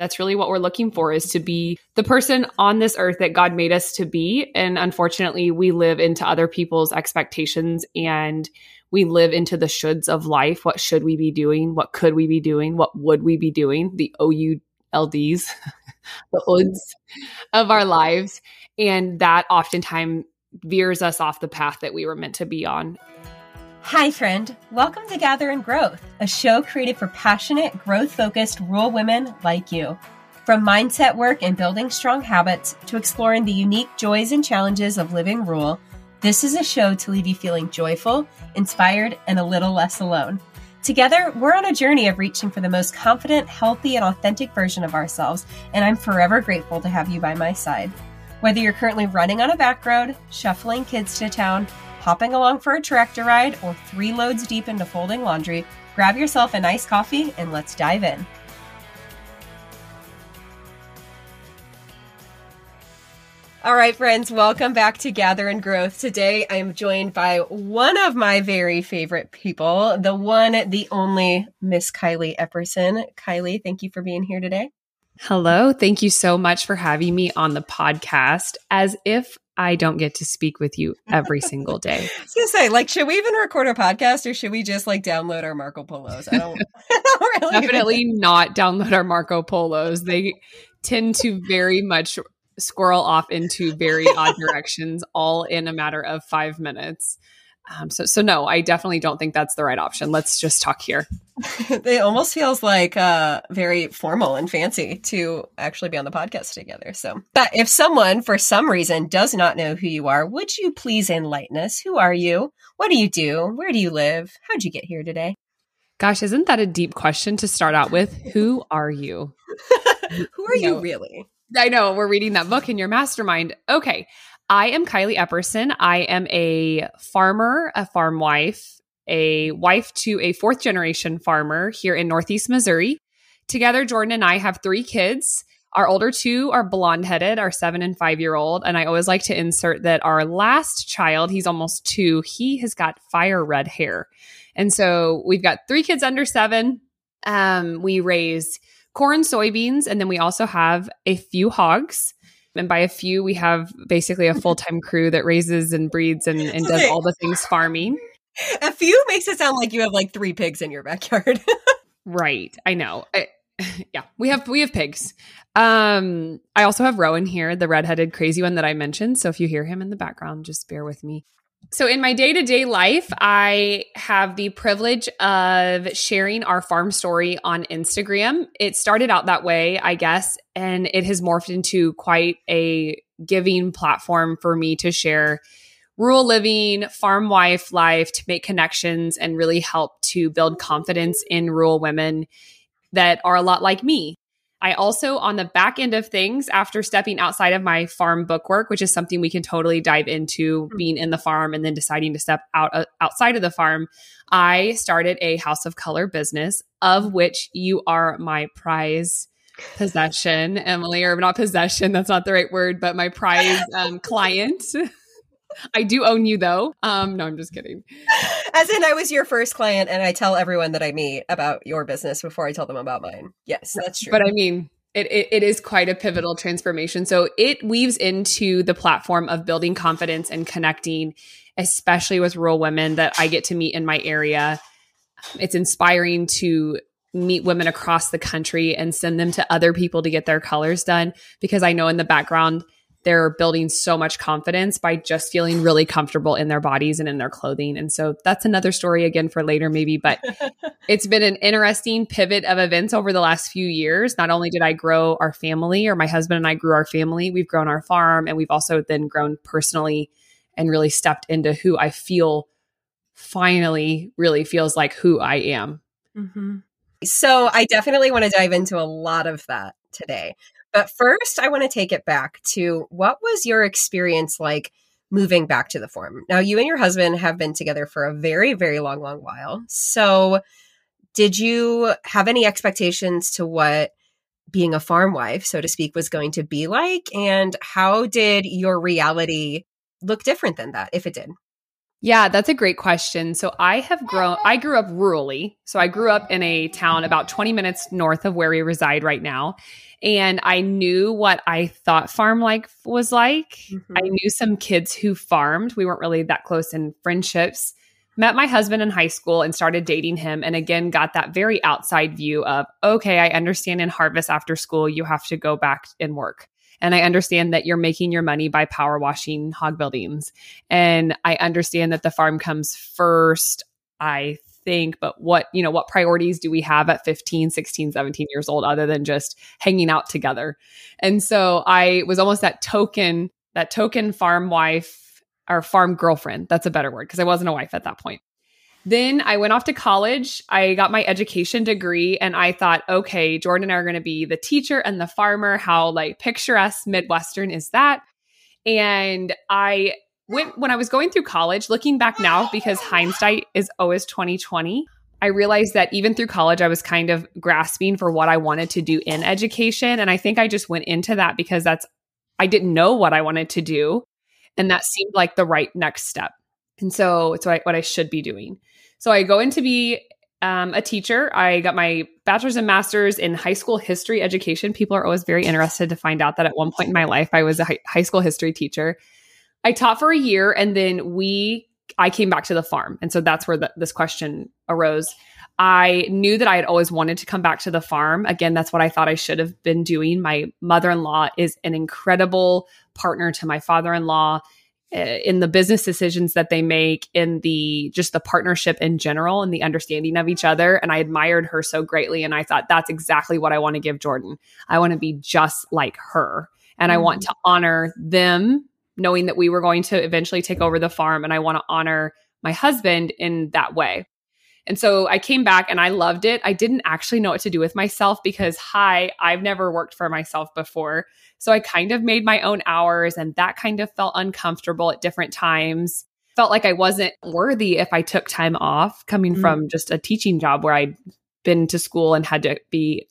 That's really what we're looking for is to be the person on this earth that God made us to be. And unfortunately, we live into other people's expectations and we live into the shoulds of life. What should we be doing? What could we be doing? What would we be doing? The OULDs, the hoods of our lives. And that oftentimes veers us off the path that we were meant to be on. Hi, friend. Welcome to Gather in Growth, a show created for passionate, growth focused rural women like you. From mindset work and building strong habits to exploring the unique joys and challenges of living rural, this is a show to leave you feeling joyful, inspired, and a little less alone. Together, we're on a journey of reaching for the most confident, healthy, and authentic version of ourselves, and I'm forever grateful to have you by my side. Whether you're currently running on a back road, shuffling kids to town, hopping along for a tractor ride, or three loads deep into folding laundry, grab yourself a nice coffee and let's dive in. All right, friends, welcome back to Gather in Growth. Today I am joined by one of my very favorite people, the one, the only Miss Kylie Epperson. Kylie, thank you for being here today. Hello. Thank you so much for having me on the podcast. As if I don't get to speak with you every single day. I was gonna say, like, should we even record a podcast or should we just like download our Marco Polos? I don't, I don't really definitely not download our Marco Polos. They tend to very much squirrel off into very odd directions, all in a matter of five minutes. Um, so, so no, I definitely don't think that's the right option. Let's just talk here. it almost feels like uh, very formal and fancy to actually be on the podcast together. So, but if someone for some reason does not know who you are, would you please enlighten us? Who are you? What do you do? Where do you live? How'd you get here today? Gosh, isn't that a deep question to start out with? Who are you? who are you, you really? I know we're reading that book in your mastermind. Okay. I am Kylie Epperson. I am a farmer, a farm wife, a wife to a fourth generation farmer here in Northeast Missouri. Together, Jordan and I have three kids. Our older two are blonde headed, our seven and five year old. And I always like to insert that our last child, he's almost two, he has got fire red hair. And so we've got three kids under seven. Um, we raise corn, soybeans, and then we also have a few hogs. And by a few, we have basically a full time crew that raises and breeds and, and does all the things farming. A few makes it sound like you have like three pigs in your backyard. right. I know. I, yeah, we have we have pigs. Um, I also have Rowan here, the redheaded crazy one that I mentioned. So if you hear him in the background, just bear with me. So, in my day to day life, I have the privilege of sharing our farm story on Instagram. It started out that way, I guess, and it has morphed into quite a giving platform for me to share rural living, farm wife life, to make connections and really help to build confidence in rural women that are a lot like me. I also, on the back end of things, after stepping outside of my farm book work, which is something we can totally dive into mm-hmm. being in the farm and then deciding to step out uh, outside of the farm, I started a house of color business, of which you are my prize possession, Emily, or not possession, that's not the right word, but my prize um, client. I do own you though. Um, no, I'm just kidding. As in, I was your first client, and I tell everyone that I meet about your business before I tell them about mine. Yes, that's true. But I mean, it, it, it is quite a pivotal transformation. So it weaves into the platform of building confidence and connecting, especially with rural women that I get to meet in my area. It's inspiring to meet women across the country and send them to other people to get their colors done because I know in the background they're building so much confidence by just feeling really comfortable in their bodies and in their clothing. And so that's another story again for later, maybe. But it's been an interesting pivot of events over the last few years. Not only did I grow our family, or my husband and I grew our family, we've grown our farm, and we've also then grown personally and really stepped into who I feel finally really feels like who I am. Mm-hmm. So I definitely want to dive into a lot of that today. But first, I want to take it back to what was your experience like moving back to the farm? Now, you and your husband have been together for a very, very long, long while. So, did you have any expectations to what being a farm wife, so to speak, was going to be like? And how did your reality look different than that, if it did? Yeah, that's a great question. So I have grown, I grew up rurally. So I grew up in a town about 20 minutes north of where we reside right now. And I knew what I thought farm life was like. Mm-hmm. I knew some kids who farmed. We weren't really that close in friendships. Met my husband in high school and started dating him. And again, got that very outside view of, okay, I understand in harvest after school, you have to go back and work. And I understand that you're making your money by power washing hog buildings. And I understand that the farm comes first. I think, but what, you know, what priorities do we have at 15, 16, 17 years old other than just hanging out together? And so I was almost that token, that token farm wife or farm girlfriend. That's a better word because I wasn't a wife at that point. Then I went off to college. I got my education degree and I thought, okay, Jordan and I are going to be the teacher and the farmer. How like picturesque Midwestern is that? And I when, when I was going through college, looking back now, because hindsight is always 2020, I realized that even through college, I was kind of grasping for what I wanted to do in education. And I think I just went into that because that's, I didn't know what I wanted to do. And that seemed like the right next step. And so it's what I, what I should be doing. So I go in to be um, a teacher. I got my bachelor's and master's in high school history education. People are always very interested to find out that at one point in my life, I was a high school history teacher. I taught for a year and then we I came back to the farm. And so that's where the, this question arose. I knew that I had always wanted to come back to the farm. Again, that's what I thought I should have been doing. My mother in law is an incredible partner to my father in law eh, in the business decisions that they make, in the just the partnership in general and the understanding of each other. And I admired her so greatly. And I thought, that's exactly what I want to give Jordan. I want to be just like her. And mm-hmm. I want mm-hmm. to honor them knowing that we were going to eventually take over the farm and I want to honor my husband in that way. And so I came back and I loved it. I didn't actually know what to do with myself because, hi, I've never worked for myself before. So I kind of made my own hours and that kind of felt uncomfortable at different times. Felt like I wasn't worthy if I took time off coming mm-hmm. from just a teaching job where I'd been to school and had to be,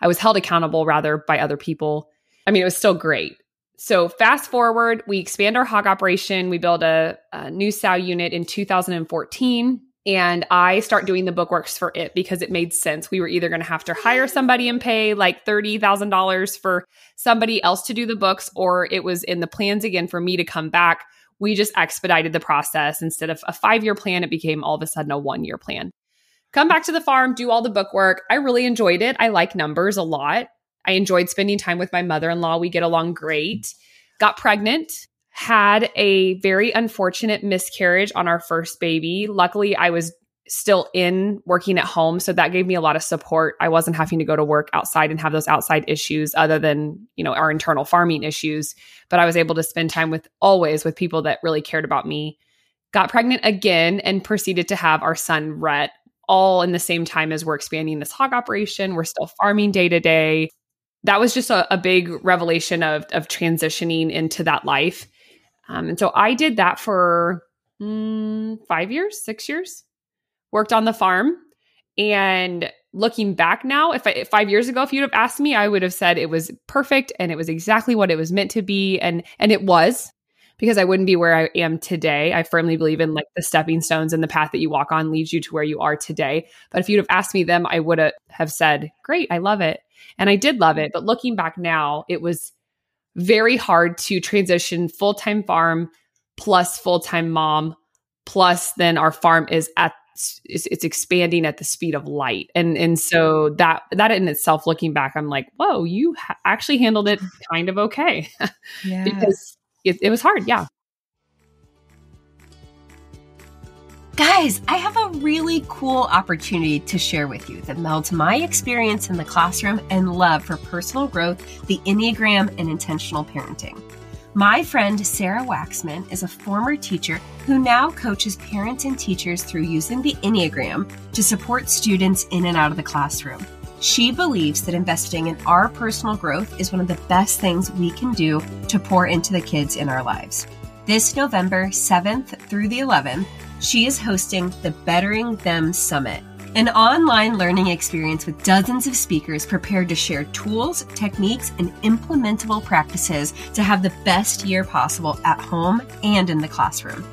I was held accountable rather by other people. I mean, it was still great. So fast forward, we expand our hog operation. We build a, a new sow unit in 2014 and I start doing the bookworks for it because it made sense. We were either going to have to hire somebody and pay like $30,000 for somebody else to do the books, or it was in the plans again for me to come back. We just expedited the process. Instead of a five year plan, it became all of a sudden a one year plan. Come back to the farm, do all the bookwork. I really enjoyed it. I like numbers a lot. I enjoyed spending time with my mother in law. We get along great. Got pregnant, had a very unfortunate miscarriage on our first baby. Luckily, I was still in working at home. So that gave me a lot of support. I wasn't having to go to work outside and have those outside issues other than, you know, our internal farming issues. But I was able to spend time with always with people that really cared about me. Got pregnant again and proceeded to have our son Rhett all in the same time as we're expanding this hog operation. We're still farming day to day that was just a, a big revelation of of transitioning into that life. Um, and so I did that for mm, five years, six years. Worked on the farm, and looking back now, if I, five years ago, if you'd have asked me, I would have said it was perfect and it was exactly what it was meant to be, and and it was because I wouldn't be where I am today. I firmly believe in like the stepping stones and the path that you walk on leads you to where you are today. But if you'd have asked me them, I would have said, "Great, I love it." And I did love it. But looking back now, it was very hard to transition full time farm plus full time mom, plus then our farm is at it's, it's, expanding at the speed of light and and so that that in itself looking back i'm like whoa you ha- actually handled it kind of okay yes. because it, it was hard yeah Guys, I have a really cool opportunity to share with you that melds my experience in the classroom and love for personal growth, the Enneagram, and intentional parenting. My friend Sarah Waxman is a former teacher who now coaches parents and teachers through using the Enneagram to support students in and out of the classroom. She believes that investing in our personal growth is one of the best things we can do to pour into the kids in our lives. This November 7th through the 11th, she is hosting the Bettering Them Summit, an online learning experience with dozens of speakers prepared to share tools, techniques, and implementable practices to have the best year possible at home and in the classroom.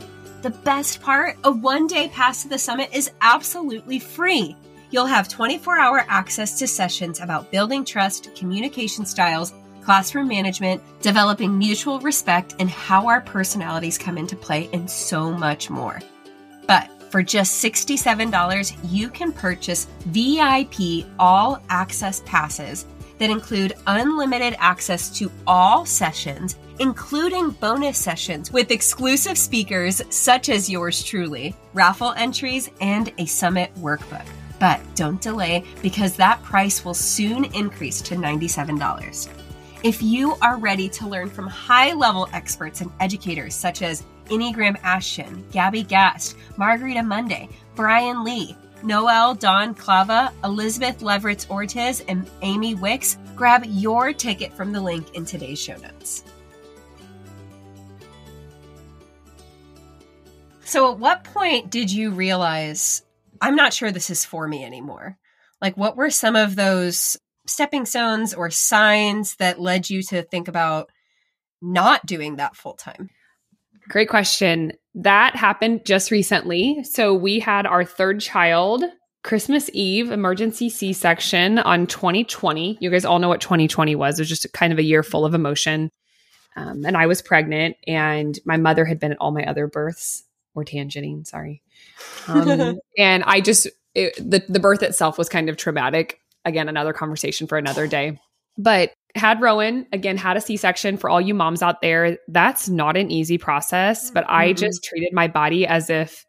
The best part a one day pass to the summit is absolutely free. You'll have 24 hour access to sessions about building trust, communication styles, classroom management, developing mutual respect, and how our personalities come into play, and so much more. But for just $67, you can purchase VIP all access passes that include unlimited access to all sessions, including bonus sessions with exclusive speakers such as yours truly, raffle entries, and a summit workbook. But don't delay because that price will soon increase to $97. If you are ready to learn from high level experts and educators such as Enneagram Ashton, Gabby Gast, Margarita Monday, Brian Lee, Noel Don Clava, Elizabeth Leverett Ortiz, and Amy Wicks, grab your ticket from the link in today's show notes. So, at what point did you realize I'm not sure this is for me anymore? Like, what were some of those stepping stones or signs that led you to think about not doing that full time? Great question. That happened just recently. So we had our third child Christmas Eve emergency C section on 2020. You guys all know what 2020 was. It was just kind of a year full of emotion. Um, and I was pregnant, and my mother had been at all my other births or tangenting, sorry. Um, and I just, it, the, the birth itself was kind of traumatic. Again, another conversation for another day. But had Rowan, again, had a C section for all you moms out there. That's not an easy process, but I mm-hmm. just treated my body as if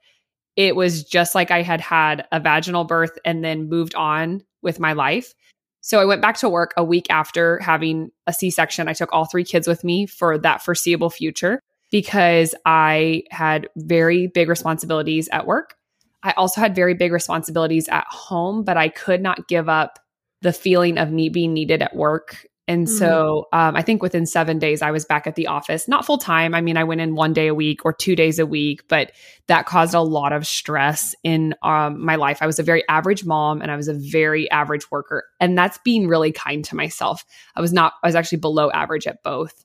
it was just like I had had a vaginal birth and then moved on with my life. So I went back to work a week after having a C section. I took all three kids with me for that foreseeable future because I had very big responsibilities at work. I also had very big responsibilities at home, but I could not give up the feeling of me being needed at work and mm-hmm. so um, I think within seven days, I was back at the office, not full time. I mean, I went in one day a week or two days a week, but that caused a lot of stress in um, my life. I was a very average mom and I was a very average worker. And that's being really kind to myself. I was not, I was actually below average at both.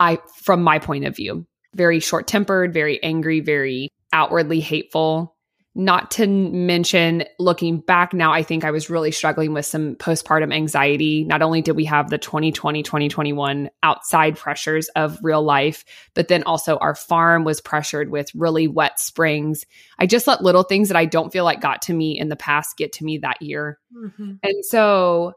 I, from my point of view, very short tempered, very angry, very outwardly hateful. Not to mention, looking back now, I think I was really struggling with some postpartum anxiety. Not only did we have the 2020, 2021 outside pressures of real life, but then also our farm was pressured with really wet springs. I just let little things that I don't feel like got to me in the past get to me that year. Mm-hmm. And so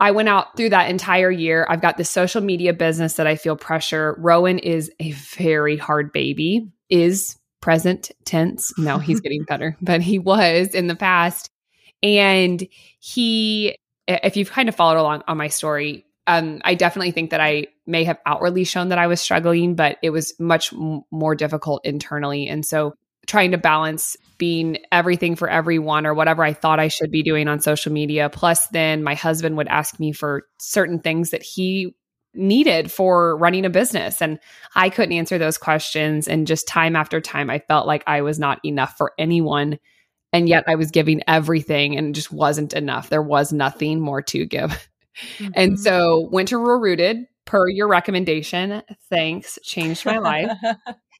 I went out through that entire year. I've got this social media business that I feel pressure. Rowan is a very hard baby, is present tense. No, he's getting better, but he was in the past. And he, if you've kind of followed along on my story, um, I definitely think that I may have outwardly shown that I was struggling, but it was much m- more difficult internally. And so trying to balance being everything for everyone or whatever I thought I should be doing on social media. Plus, then my husband would ask me for certain things that he needed for running a business. And I couldn't answer those questions. And just time after time, I felt like I was not enough for anyone. And yet I was giving everything and it just wasn't enough. There was nothing more to give. Mm-hmm. And so went to Rural Rooted per your recommendation. Thanks. Changed my life.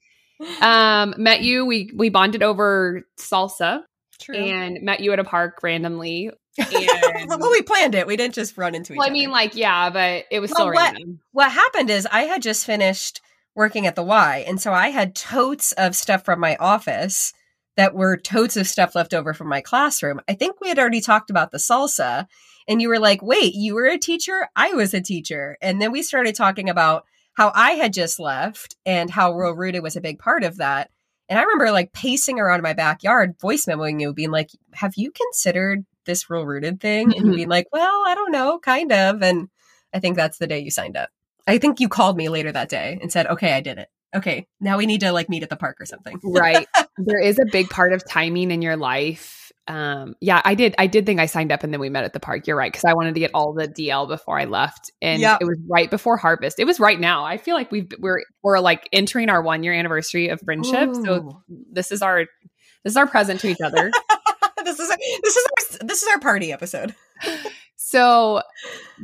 um, met you. We we bonded over salsa. True. And met you at a park randomly and, well, we planned it. We didn't just run into each well, other. I mean, like, yeah, but it was well, still what, What happened is I had just finished working at the Y, and so I had totes of stuff from my office that were totes of stuff left over from my classroom. I think we had already talked about the salsa, and you were like, "Wait, you were a teacher? I was a teacher." And then we started talking about how I had just left and how Rural mm-hmm. Rooted was a big part of that. And I remember like pacing around my backyard, voice memoing you, being like, "Have you considered this Rural Rooted thing and mm-hmm. being like, well, I don't know, kind of. And I think that's the day you signed up. I think you called me later that day and said, okay, I did it. Okay, now we need to like meet at the park or something. right. There is a big part of timing in your life. Um, yeah, I did. I did think I signed up and then we met at the park. You're right. Cause I wanted to get all the DL before I left. And yep. it was right before harvest. It was right now. I feel like we've, we're, we're like entering our one year anniversary of friendship. Ooh. So this is our, this is our present to each other. This is this is our, this is our party episode. so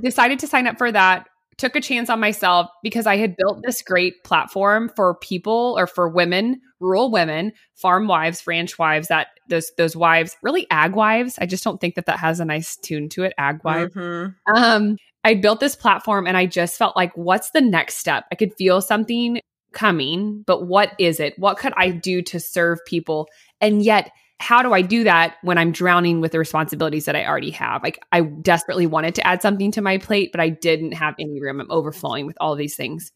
decided to sign up for that took a chance on myself because I had built this great platform for people or for women, rural women, farm wives, ranch wives, that those those wives, really ag wives. I just don't think that that has a nice tune to it, ag wife. Mm-hmm. Um, I built this platform and I just felt like, what's the next step? I could feel something coming, but what is it? What could I do to serve people? And yet how do I do that when I'm drowning with the responsibilities that I already have? Like I desperately wanted to add something to my plate, but I didn't have any room. I'm overflowing with all these things.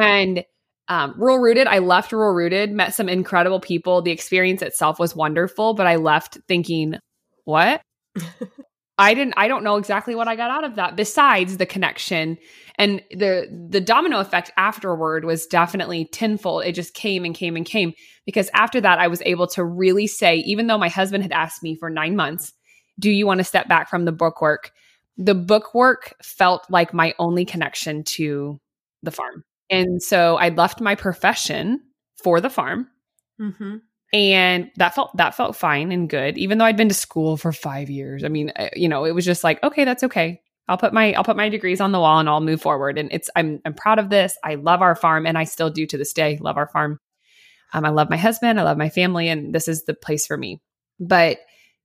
And um, rural rooted, I left rural rooted, met some incredible people. The experience itself was wonderful, but I left thinking, what? I didn't I don't know exactly what I got out of that besides the connection and the the domino effect afterward was definitely tenfold. It just came and came and came because after that I was able to really say even though my husband had asked me for 9 months, do you want to step back from the book work? The book work felt like my only connection to the farm. And so I left my profession for the farm. hmm and that felt that felt fine and good even though i'd been to school for five years. I mean you know it was just like okay that's okay. I'll put my i'll put my degrees on the wall and i'll move forward. And it's i'm i'm proud of this. I love our farm and i still do to this day love our farm. Um, i love my husband. I love my family and this is the place for me. But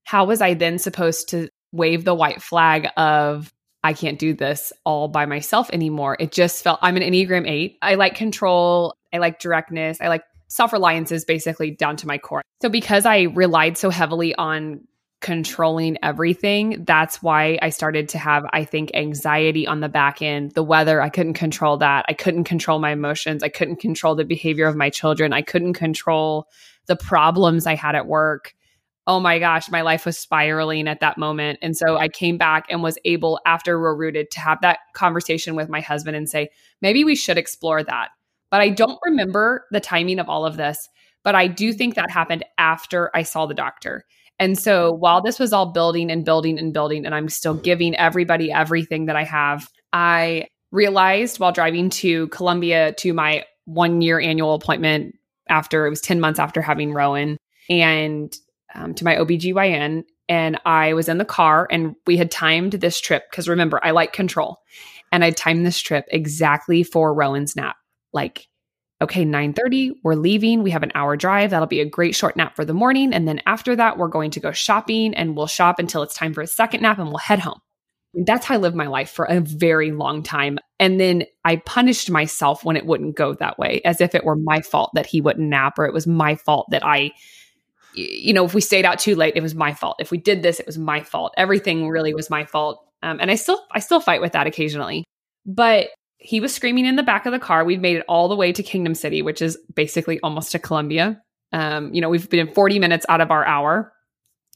how was i then supposed to wave the white flag of I can't do this all by myself anymore. It just felt I'm an Enneagram 8. I like control, I like directness, I like self reliance is basically down to my core. So because I relied so heavily on controlling everything, that's why I started to have, I think, anxiety on the back end. The weather, I couldn't control that. I couldn't control my emotions. I couldn't control the behavior of my children. I couldn't control the problems I had at work. Oh my gosh, my life was spiraling at that moment. And so I came back and was able, after Rural Rooted, to have that conversation with my husband and say, maybe we should explore that but I don't remember the timing of all of this. But I do think that happened after I saw the doctor. And so while this was all building and building and building, and I'm still giving everybody everything that I have, I realized while driving to Columbia to my one year annual appointment after it was 10 months after having Rowan and um, to my OBGYN. And I was in the car and we had timed this trip because remember, I like control. And I timed this trip exactly for Rowan's nap like okay 9:30 we're leaving we have an hour drive that'll be a great short nap for the morning and then after that we're going to go shopping and we'll shop until it's time for a second nap and we'll head home that's how I lived my life for a very long time. And then I punished myself when it wouldn't go that way, as if it were my fault that he wouldn't nap, or it was my fault that I, you know, if we stayed out too late, it was my fault. If we did this, it was my fault. Everything really was my fault. Um, and I still, I still fight with that occasionally. But he was screaming in the back of the car. We'd made it all the way to Kingdom City, which is basically almost to Columbia. Um, you know, we've been 40 minutes out of our hour.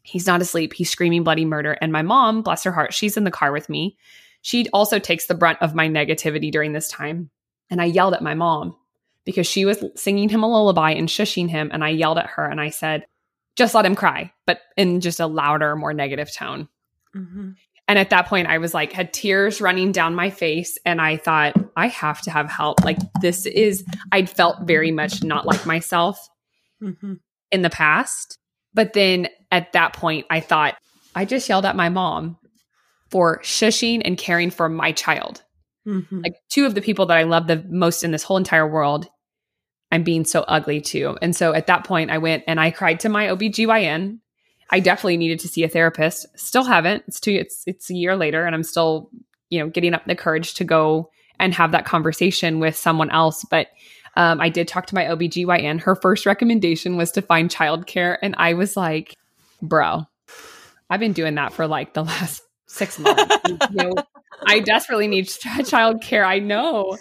He's not asleep. He's screaming bloody murder. And my mom, bless her heart, she's in the car with me. She also takes the brunt of my negativity during this time. And I yelled at my mom because she was singing him a lullaby and shushing him. And I yelled at her and I said, just let him cry, but in just a louder, more negative tone. Mm-hmm. And at that point, I was like, had tears running down my face. And I thought, I have to have help. Like, this is, I'd felt very much not like myself mm-hmm. in the past. But then at that point, I thought, I just yelled at my mom for shushing and caring for my child. Mm-hmm. Like, two of the people that I love the most in this whole entire world, I'm being so ugly to. And so at that point, I went and I cried to my OBGYN I definitely needed to see a therapist. Still haven't. It's two it's it's a year later and I'm still, you know, getting up the courage to go and have that conversation with someone else. But um, I did talk to my OBGYN. Her first recommendation was to find childcare. And I was like, bro, I've been doing that for like the last six months. you know, I desperately need childcare. I know.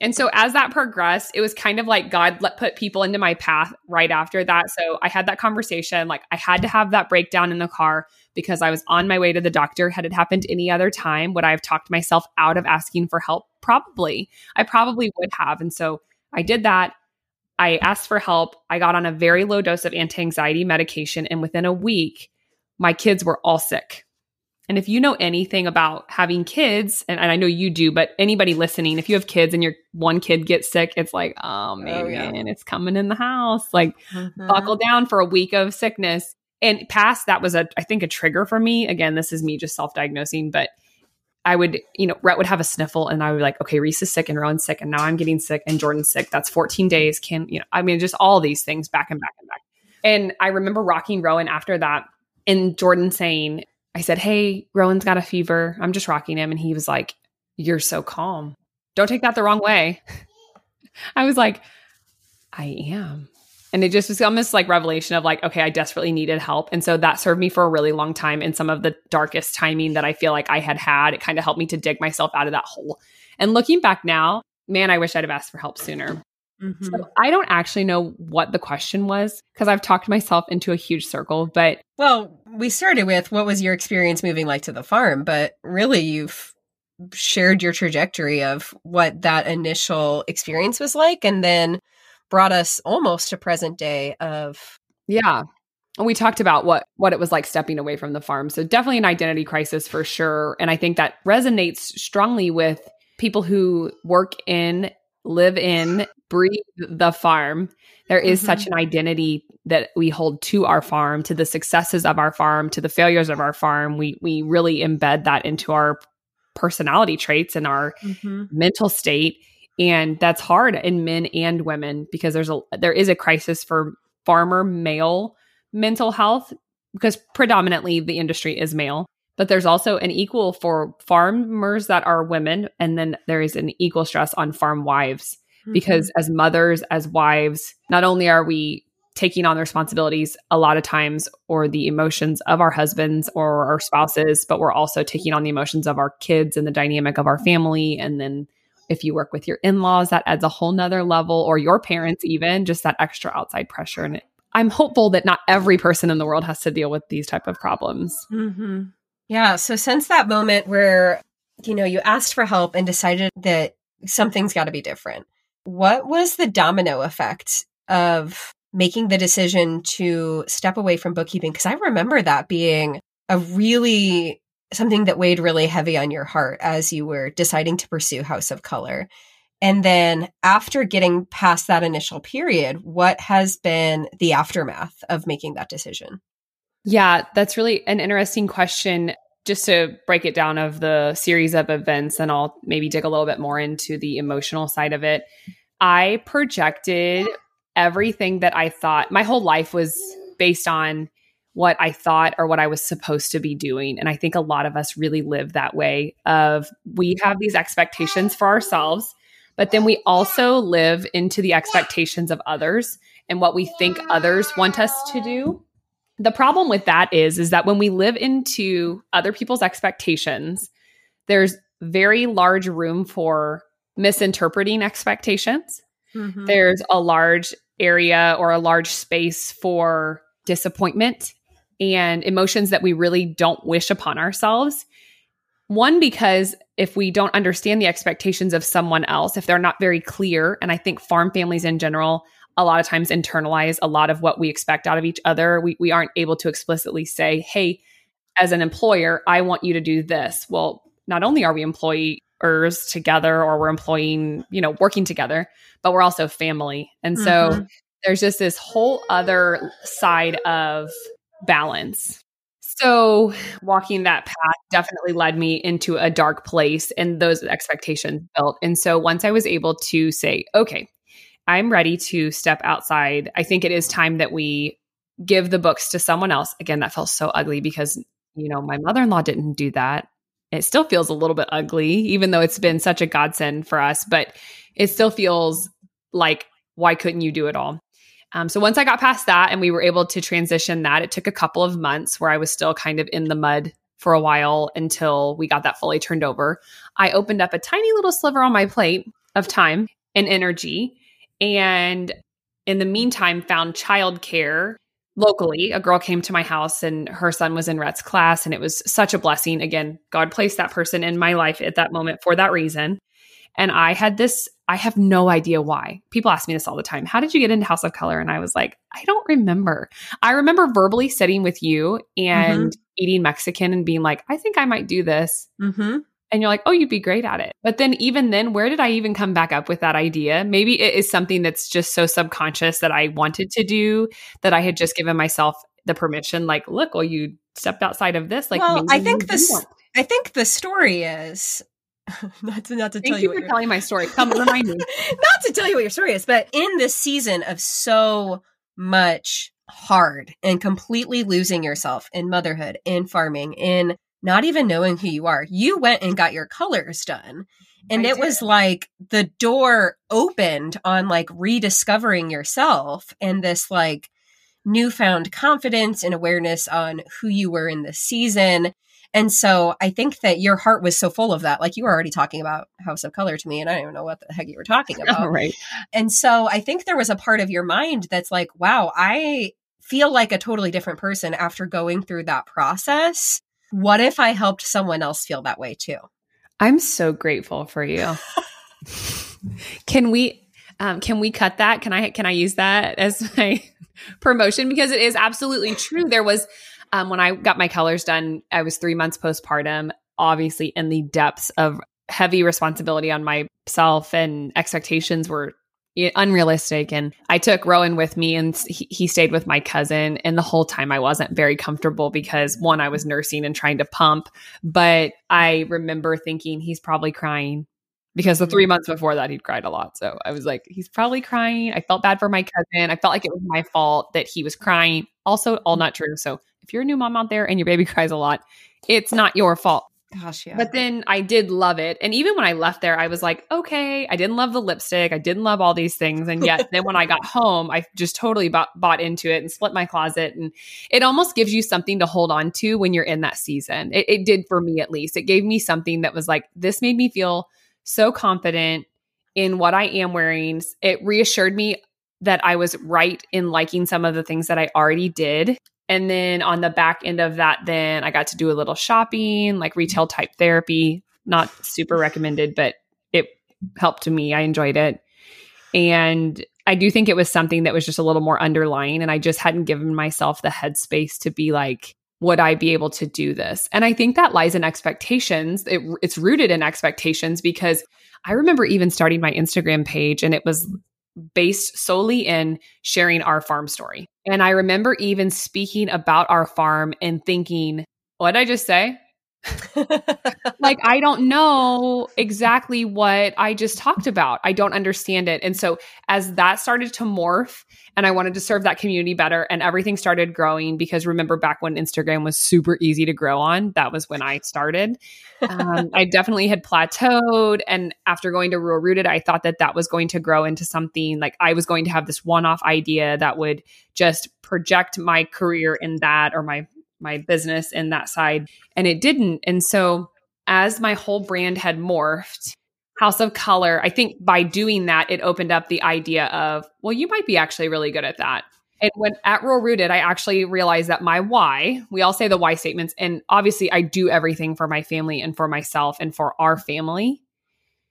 And so as that progressed, it was kind of like God let put people into my path right after that. So I had that conversation. Like I had to have that breakdown in the car because I was on my way to the doctor. Had it happened any other time, would I have talked myself out of asking for help? Probably. I probably would have. And so I did that. I asked for help. I got on a very low dose of anti anxiety medication. And within a week, my kids were all sick. And if you know anything about having kids, and, and, I know you do, but anybody listening, if you have kids and your one kid gets sick, it's like, oh man, oh, yeah. it's coming in the house. Like, mm-hmm. buckle down for a week of sickness. And past that was a, I think, a trigger for me. Again, this is me just self diagnosing, but I would, you know, Rhett would have a sniffle and I would be like, okay, Reese is sick and Rowan's sick and now I'm getting sick and Jordan's sick. That's 14 days. Can, you know, I mean, just all these things back and back and back. And I remember rocking Rowan after that and Jordan saying, I said, Hey, Rowan's got a fever. I'm just rocking him. And he was like, You're so calm. Don't take that the wrong way. I was like, I am. And it just was almost like revelation of like, okay, I desperately needed help. And so that served me for a really long time in some of the darkest timing that I feel like I had had. It kind of helped me to dig myself out of that hole. And looking back now, man, I wish I'd have asked for help sooner. Mm-hmm. So I don't actually know what the question was because I've talked myself into a huge circle, but well, we started with what was your experience moving like to the farm, but really you've shared your trajectory of what that initial experience was like and then brought us almost to present day of yeah. We talked about what what it was like stepping away from the farm. So definitely an identity crisis for sure. And i think that resonates strongly with people who work in live in breathe the farm there is mm-hmm. such an identity that we hold to our farm to the successes of our farm to the failures of our farm we we really embed that into our personality traits and our mm-hmm. mental state and that's hard in men and women because there's a there is a crisis for farmer male mental health because predominantly the industry is male but there's also an equal for farmers that are women and then there is an equal stress on farm wives mm-hmm. because as mothers as wives not only are we taking on the responsibilities a lot of times or the emotions of our husbands or our spouses but we're also taking on the emotions of our kids and the dynamic of our family and then if you work with your in-laws that adds a whole nother level or your parents even just that extra outside pressure and it, i'm hopeful that not every person in the world has to deal with these type of problems mm-hmm. Yeah so since that moment where you know you asked for help and decided that something's got to be different what was the domino effect of making the decision to step away from bookkeeping because i remember that being a really something that weighed really heavy on your heart as you were deciding to pursue House of Color. And then after getting past that initial period, what has been the aftermath of making that decision? Yeah, that's really an interesting question. Just to break it down of the series of events, and I'll maybe dig a little bit more into the emotional side of it. I projected everything that I thought my whole life was based on what I thought or what I was supposed to be doing. And I think a lot of us really live that way of we have these expectations for ourselves, but then we also live into the expectations of others and what we think others want us to do. The problem with that is is that when we live into other people's expectations, there's very large room for misinterpreting expectations. Mm-hmm. There's a large area or a large space for disappointment and emotions that we really don't wish upon ourselves. One, because if we don't understand the expectations of someone else, if they're not very clear, and I think farm families in general, a lot of times internalize a lot of what we expect out of each other. We, we aren't able to explicitly say, hey, as an employer, I want you to do this. Well, not only are we employers together or we're employing, you know, working together, but we're also family. And mm-hmm. so there's just this whole other side of balance. So, walking that path definitely led me into a dark place and those expectations built. And so, once I was able to say, okay, I'm ready to step outside, I think it is time that we give the books to someone else. Again, that felt so ugly because, you know, my mother in law didn't do that. It still feels a little bit ugly, even though it's been such a godsend for us, but it still feels like, why couldn't you do it all? Um, so once I got past that and we were able to transition that, it took a couple of months where I was still kind of in the mud for a while until we got that fully turned over. I opened up a tiny little sliver on my plate of time and energy. And in the meantime, found childcare locally. A girl came to my house and her son was in Rhett's class. And it was such a blessing. Again, God placed that person in my life at that moment for that reason. And I had this, I have no idea why. People ask me this all the time. How did you get into House of Color? And I was like, I don't remember. I remember verbally sitting with you and mm-hmm. eating Mexican and being like, I think I might do this. Mm-hmm. And you're like, oh, you'd be great at it. But then, even then, where did I even come back up with that idea? Maybe it is something that's just so subconscious that I wanted to do that I had just given myself the permission, like, look, well, you stepped outside of this. Like, well, I think this I think the story is not to not to Thank tell you you, for telling my story. Come remind me. not to tell you what your story is, but in this season of so much hard and completely losing yourself in motherhood, in farming, in not even knowing who you are, you went and got your colors done. And I it was like the door opened on like rediscovering yourself and this like newfound confidence and awareness on who you were in this season. And so I think that your heart was so full of that. Like you were already talking about House of Color to me, and I don't even know what the heck you were talking about. Oh, right. And so I think there was a part of your mind that's like, wow, I feel like a totally different person after going through that process. What if I helped someone else feel that way too? I'm so grateful for you. can we um, can we cut that? Can I can I use that as my promotion because it is absolutely true. There was um, when I got my colors done, I was three months postpartum, obviously in the depths of heavy responsibility on myself, and expectations were unrealistic. And I took Rowan with me, and he, he stayed with my cousin. And the whole time, I wasn't very comfortable because one, I was nursing and trying to pump, but I remember thinking he's probably crying because the three mm-hmm. months before that he'd cried a lot. So I was like, he's probably crying. I felt bad for my cousin. I felt like it was my fault that he was crying. Also, all mm-hmm. not true. So if you're a new mom out there and your baby cries a lot, it's not your fault. Gosh, yeah. But then I did love it. And even when I left there, I was like, okay, I didn't love the lipstick. I didn't love all these things. And yet then when I got home, I just totally bought, bought into it and split my closet. And it almost gives you something to hold on to when you're in that season. It, it did for me at least. It gave me something that was like, this made me feel so confident in what I am wearing. It reassured me that I was right in liking some of the things that I already did. And then on the back end of that, then I got to do a little shopping, like retail type therapy. Not super recommended, but it helped me. I enjoyed it. And I do think it was something that was just a little more underlying. And I just hadn't given myself the headspace to be like, would I be able to do this? And I think that lies in expectations. It, it's rooted in expectations because I remember even starting my Instagram page and it was based solely in sharing our farm story. And I remember even speaking about our farm and thinking, what did I just say? like I don't know exactly what I just talked about. I don't understand it. And so as that started to morph and I wanted to serve that community better and everything started growing because remember back when Instagram was super easy to grow on, that was when I started. Um, I definitely had plateaued and after going to Rural Rooted, I thought that that was going to grow into something like I was going to have this one-off idea that would just project my career in that or my my business in that side and it didn't. And so as my whole brand had morphed house of color i think by doing that it opened up the idea of well you might be actually really good at that. And when at rural rooted i actually realized that my why we all say the why statements and obviously i do everything for my family and for myself and for our family.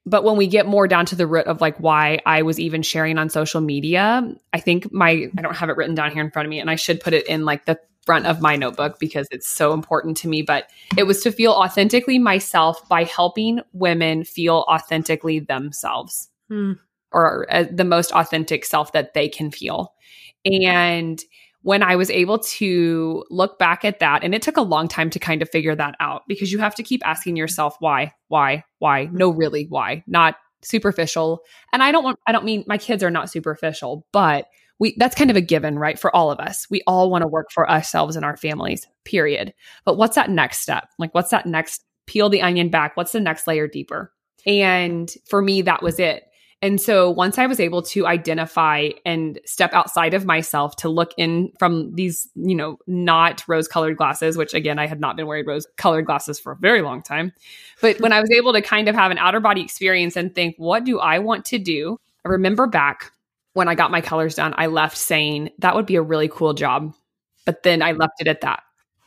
But when we get more down to the root of like why I was even sharing on social media, I think my I don't have it written down here in front of me and I should put it in like the front of my notebook because it's so important to me, but it was to feel authentically myself by helping women feel authentically themselves Hmm. or uh, the most authentic self that they can feel. And when I was able to look back at that, and it took a long time to kind of figure that out because you have to keep asking yourself why, why, why? No, really, why? Not superficial. And I don't want, I don't mean my kids are not superficial, but we, that's kind of a given, right? For all of us, we all want to work for ourselves and our families, period. But what's that next step? Like, what's that next peel the onion back? What's the next layer deeper? And for me, that was it. And so once I was able to identify and step outside of myself to look in from these, you know, not rose colored glasses, which again, I had not been wearing rose colored glasses for a very long time. But when I was able to kind of have an outer body experience and think, what do I want to do? I remember back when I got my colors done, I left saying that would be a really cool job. But then I left it at that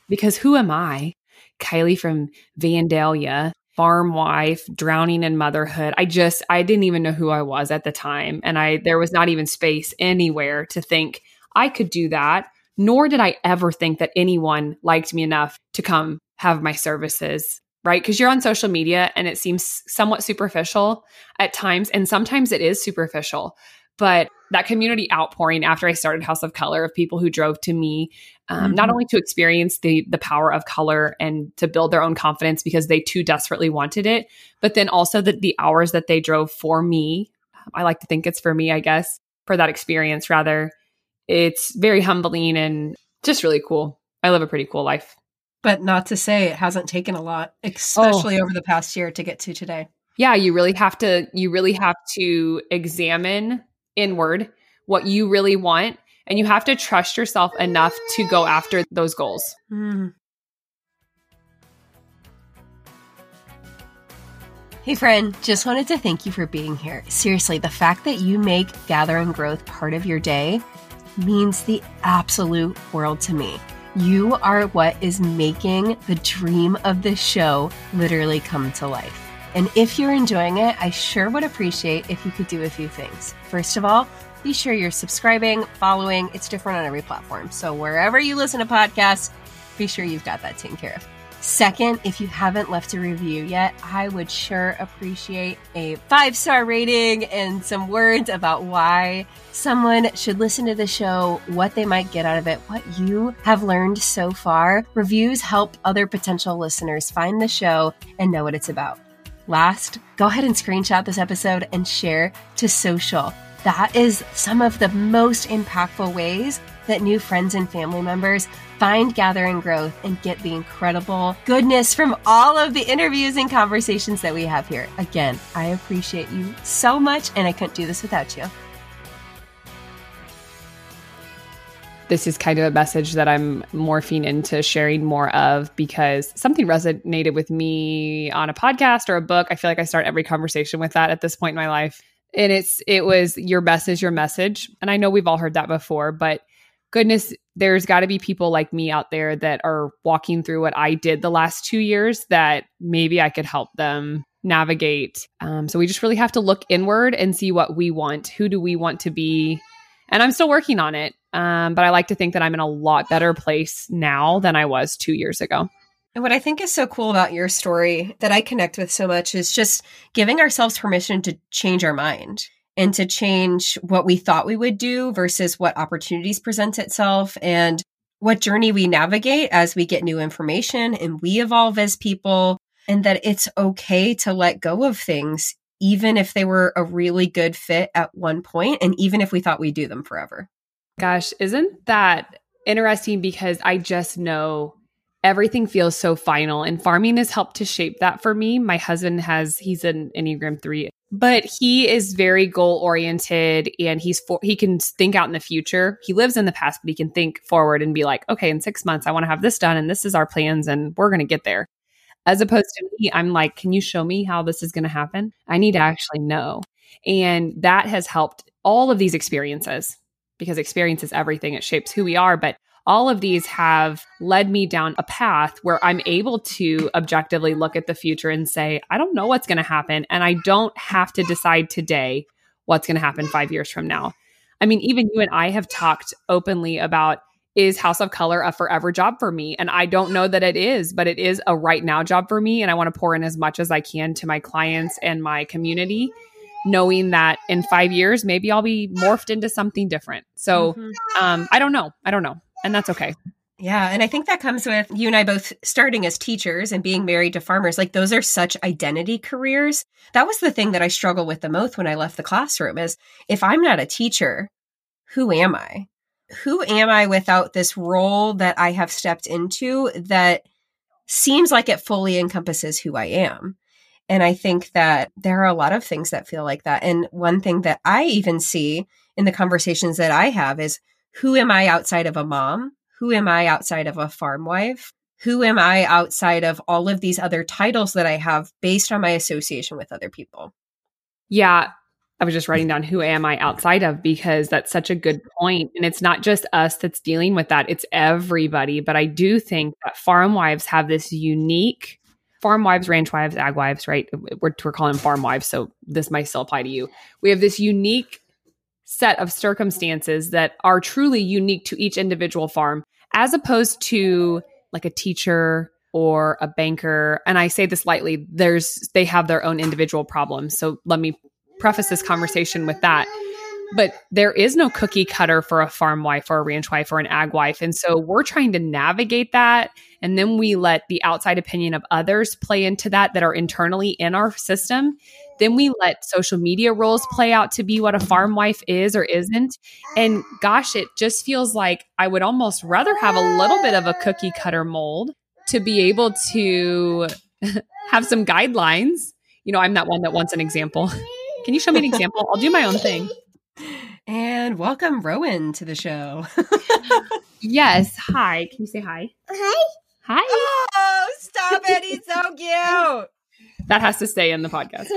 because who am I? Kylie from Vandalia, farm wife, drowning in motherhood. I just I didn't even know who I was at the time and I there was not even space anywhere to think I could do that, nor did I ever think that anyone liked me enough to come have my services, right? Cuz you're on social media and it seems somewhat superficial at times and sometimes it is superficial. But that community outpouring after I started House of Color of people who drove to me, um, mm-hmm. not only to experience the the power of color and to build their own confidence because they too desperately wanted it, but then also that the hours that they drove for me. I like to think it's for me, I guess, for that experience rather. It's very humbling and just really cool. I live a pretty cool life. But not to say it hasn't taken a lot, especially oh. over the past year to get to today. Yeah, you really have to you really have to examine inward what you really want and you have to trust yourself enough to go after those goals. Mm. Hey, friend, just wanted to thank you for being here. Seriously, the fact that you make Gather in Growth part of your day means the absolute world to me. You are what is making the dream of this show literally come to life. And if you're enjoying it, I sure would appreciate if you could do a few things. First of all, be sure you're subscribing, following. It's different on every platform. So wherever you listen to podcasts, be sure you've got that taken care of. Second, if you haven't left a review yet, I would sure appreciate a five star rating and some words about why someone should listen to the show, what they might get out of it, what you have learned so far. Reviews help other potential listeners find the show and know what it's about. Last, go ahead and screenshot this episode and share to social. That is some of the most impactful ways that new friends and family members find Gather in Growth and get the incredible goodness from all of the interviews and conversations that we have here. Again, I appreciate you so much, and I couldn't do this without you. This is kind of a message that I'm morphing into sharing more of because something resonated with me on a podcast or a book. I feel like I start every conversation with that at this point in my life. And it's it was your best is your message. And i know we've all heard that before but goodness there's got to be people like me out there that are walking through what i did the last two years that maybe i could help them navigate. Um, so we just really have to look inward and see what we want who do we want to be? And i'm still working on it um, but i like to think that i'm in a lot better place now than i was two years ago and what I think is so cool about your story that I connect with so much is just giving ourselves permission to change our mind and to change what we thought we would do versus what opportunities present itself and what journey we navigate as we get new information and we evolve as people and that it's okay to let go of things even if they were a really good fit at one point and even if we thought we'd do them forever. Gosh, isn't that interesting? Because I just know everything feels so final and farming has helped to shape that for me. My husband has he's an enneagram 3 but he is very goal oriented and he's for, he can think out in the future. He lives in the past but he can think forward and be like okay in 6 months i want to have this done and this is our plans and we're going to get there. As opposed to me i'm like can you show me how this is going to happen? I need to actually know. And that has helped all of these experiences because experience is everything it shapes who we are but all of these have led me down a path where I'm able to objectively look at the future and say, I don't know what's going to happen. And I don't have to decide today what's going to happen five years from now. I mean, even you and I have talked openly about is House of Color a forever job for me? And I don't know that it is, but it is a right now job for me. And I want to pour in as much as I can to my clients and my community, knowing that in five years, maybe I'll be morphed into something different. So mm-hmm. um, I don't know. I don't know and that's okay. Yeah. And I think that comes with you and I both starting as teachers and being married to farmers. Like those are such identity careers. That was the thing that I struggled with the most when I left the classroom is if I'm not a teacher, who am I? Who am I without this role that I have stepped into that seems like it fully encompasses who I am? And I think that there are a lot of things that feel like that. And one thing that I even see in the conversations that I have is who am I outside of a mom? Who am I outside of a farm wife? Who am I outside of all of these other titles that I have based on my association with other people? Yeah, I was just writing down who am I outside of because that's such a good point. And it's not just us that's dealing with that, it's everybody. But I do think that farm wives have this unique farm wives, ranch wives, ag wives, right? We're, we're calling them farm wives. So this might still apply to you. We have this unique set of circumstances that are truly unique to each individual farm, as opposed to like a teacher or a banker. And I say this lightly, there's they have their own individual problems. So let me preface this conversation with that. But there is no cookie cutter for a farm wife or a ranch wife or an ag wife. And so we're trying to navigate that. And then we let the outside opinion of others play into that that are internally in our system. Then we let social media roles play out to be what a farm wife is or isn't. And gosh, it just feels like I would almost rather have a little bit of a cookie cutter mold to be able to have some guidelines. You know, I'm that one that wants an example. Can you show me an example? I'll do my own thing. And welcome Rowan to the show. yes. Hi. Can you say hi? Hi. Hi. Oh, stop it. He's so cute. That has to stay in the podcast.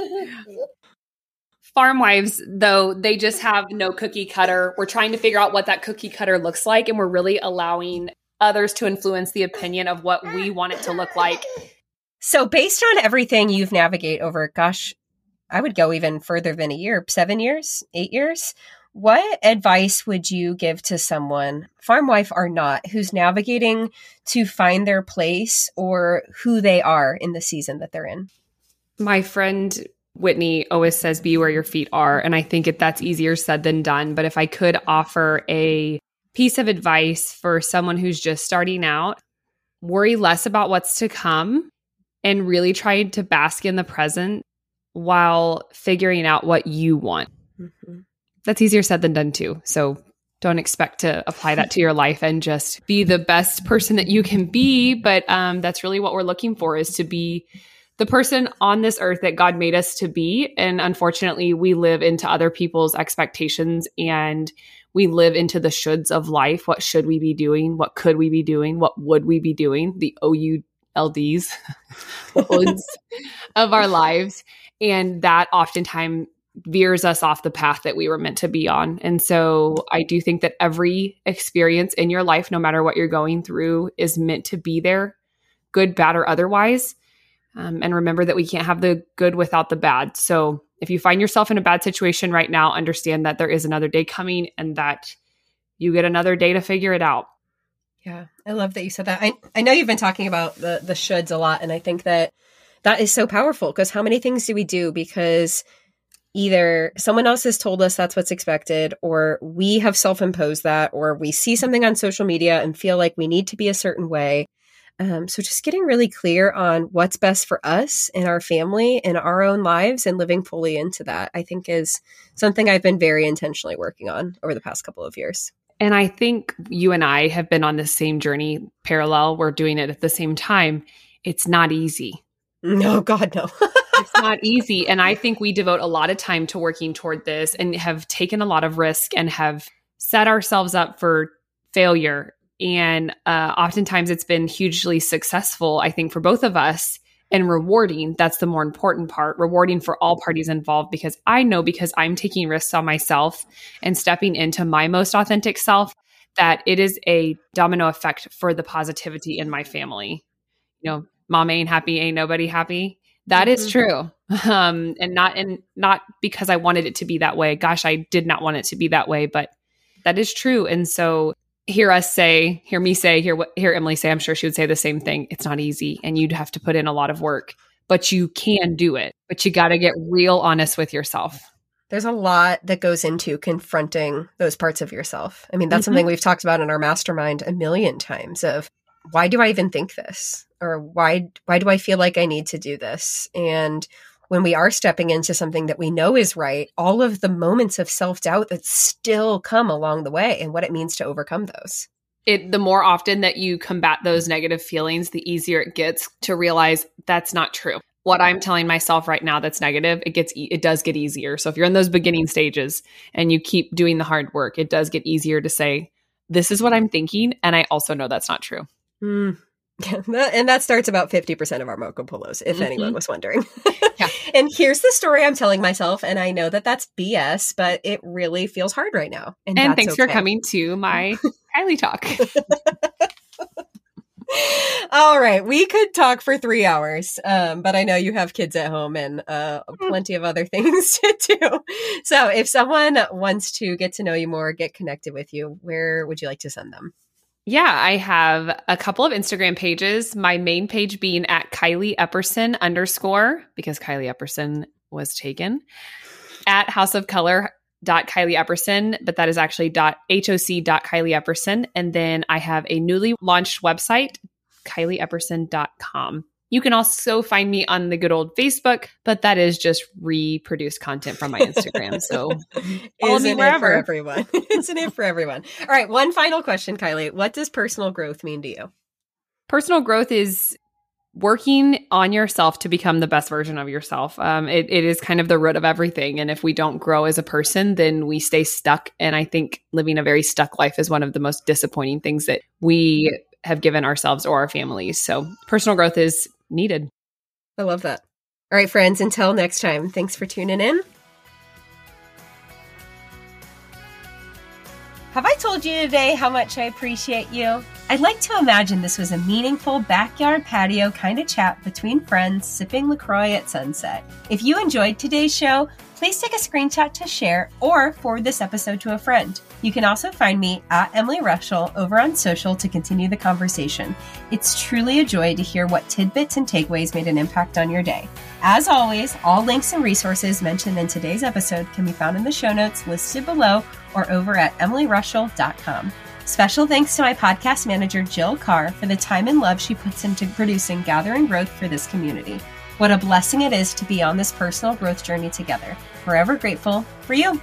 Farm wives, though, they just have no cookie cutter. We're trying to figure out what that cookie cutter looks like, and we're really allowing others to influence the opinion of what we want it to look like. So, based on everything you've navigate over, gosh, I would go even further than a year, seven years, eight years. What advice would you give to someone, farm wife or not, who's navigating to find their place or who they are in the season that they're in? My friend Whitney always says, be where your feet are. And I think it, that's easier said than done. But if I could offer a piece of advice for someone who's just starting out, worry less about what's to come and really try to bask in the present while figuring out what you want. Mm-hmm. That's easier said than done too. So don't expect to apply that to your life and just be the best person that you can be. But um, that's really what we're looking for is to be the person on this earth that God made us to be. And unfortunately, we live into other people's expectations and we live into the shoulds of life. What should we be doing? What could we be doing? What would we be doing? The OULDs of our lives. And that oftentimes veers us off the path that we were meant to be on. And so I do think that every experience in your life, no matter what you're going through, is meant to be there, good, bad, or otherwise. Um, and remember that we can't have the good without the bad. So if you find yourself in a bad situation right now, understand that there is another day coming and that you get another day to figure it out. Yeah, I love that you said that. I, I know you've been talking about the the shoulds a lot, and I think that that is so powerful because how many things do we do because either someone else has told us that's what's expected, or we have self imposed that, or we see something on social media and feel like we need to be a certain way. Um, so just getting really clear on what's best for us and our family and our own lives and living fully into that, I think is something I've been very intentionally working on over the past couple of years. And I think you and I have been on the same journey parallel. We're doing it at the same time. It's not easy. No, God, no. it's not easy. And I think we devote a lot of time to working toward this and have taken a lot of risk and have set ourselves up for failure. And uh, oftentimes it's been hugely successful, I think, for both of us and rewarding. That's the more important part, rewarding for all parties involved because I know because I'm taking risks on myself and stepping into my most authentic self that it is a domino effect for the positivity in my family. You know, mom ain't happy, ain't nobody happy. That mm-hmm. is true. Um, and not and not because I wanted it to be that way. Gosh, I did not want it to be that way, but that is true. And so hear us say, hear me say, hear what hear Emily say, I'm sure she would say the same thing. It's not easy and you'd have to put in a lot of work, but you can do it. But you got to get real honest with yourself. There's a lot that goes into confronting those parts of yourself. I mean, that's mm-hmm. something we've talked about in our mastermind a million times of why do I even think this? Or why why do I feel like I need to do this? And when we are stepping into something that we know is right, all of the moments of self-doubt that still come along the way and what it means to overcome those. It the more often that you combat those negative feelings, the easier it gets to realize that's not true. What I'm telling myself right now that's negative, it gets it does get easier. So if you're in those beginning stages and you keep doing the hard work, it does get easier to say this is what I'm thinking and I also know that's not true. Mm. and that starts about 50% of our Mocha Polos, if mm-hmm. anyone was wondering. yeah. And here's the story I'm telling myself. And I know that that's BS, but it really feels hard right now. And, and thanks okay. for coming to my Kylie talk. All right. We could talk for three hours, um, but I know you have kids at home and uh, mm. plenty of other things to do. So if someone wants to get to know you more, get connected with you, where would you like to send them? Yeah, I have a couple of Instagram pages. My main page being at Kylie Epperson underscore because Kylie Epperson was taken at House of Color dot Kylie Epperson, but that is actually dot hoc dot Kylie Epperson. And then I have a newly launched website, KylieEpperson.com. You can also find me on the good old Facebook, but that is just reproduced content from my Instagram. So follow me wherever. for everyone. Isn't it for everyone? All right. One final question, Kylie. What does personal growth mean to you? Personal growth is working on yourself to become the best version of yourself. Um, it, it is kind of the root of everything. And if we don't grow as a person, then we stay stuck. And I think living a very stuck life is one of the most disappointing things that we have given ourselves or our families. So personal growth is needed. I love that. All right, friends, until next time, thanks for tuning in. Have I told you today how much I appreciate you? I'd like to imagine this was a meaningful backyard patio kind of chat between friends sipping LaCroix at sunset. If you enjoyed today's show, please take a screenshot to share or forward this episode to a friend. You can also find me at Emily Rushell over on social to continue the conversation. It's truly a joy to hear what tidbits and takeaways made an impact on your day. As always, all links and resources mentioned in today's episode can be found in the show notes listed below or over at emilyrushell.com. Special thanks to my podcast manager, Jill Carr, for the time and love she puts into producing Gather in Growth for this community. What a blessing it is to be on this personal growth journey together. Forever grateful for you.